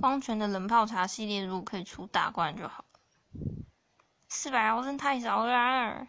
光泉的冷泡茶系列如果可以出大罐就好了，四百毫升太少了。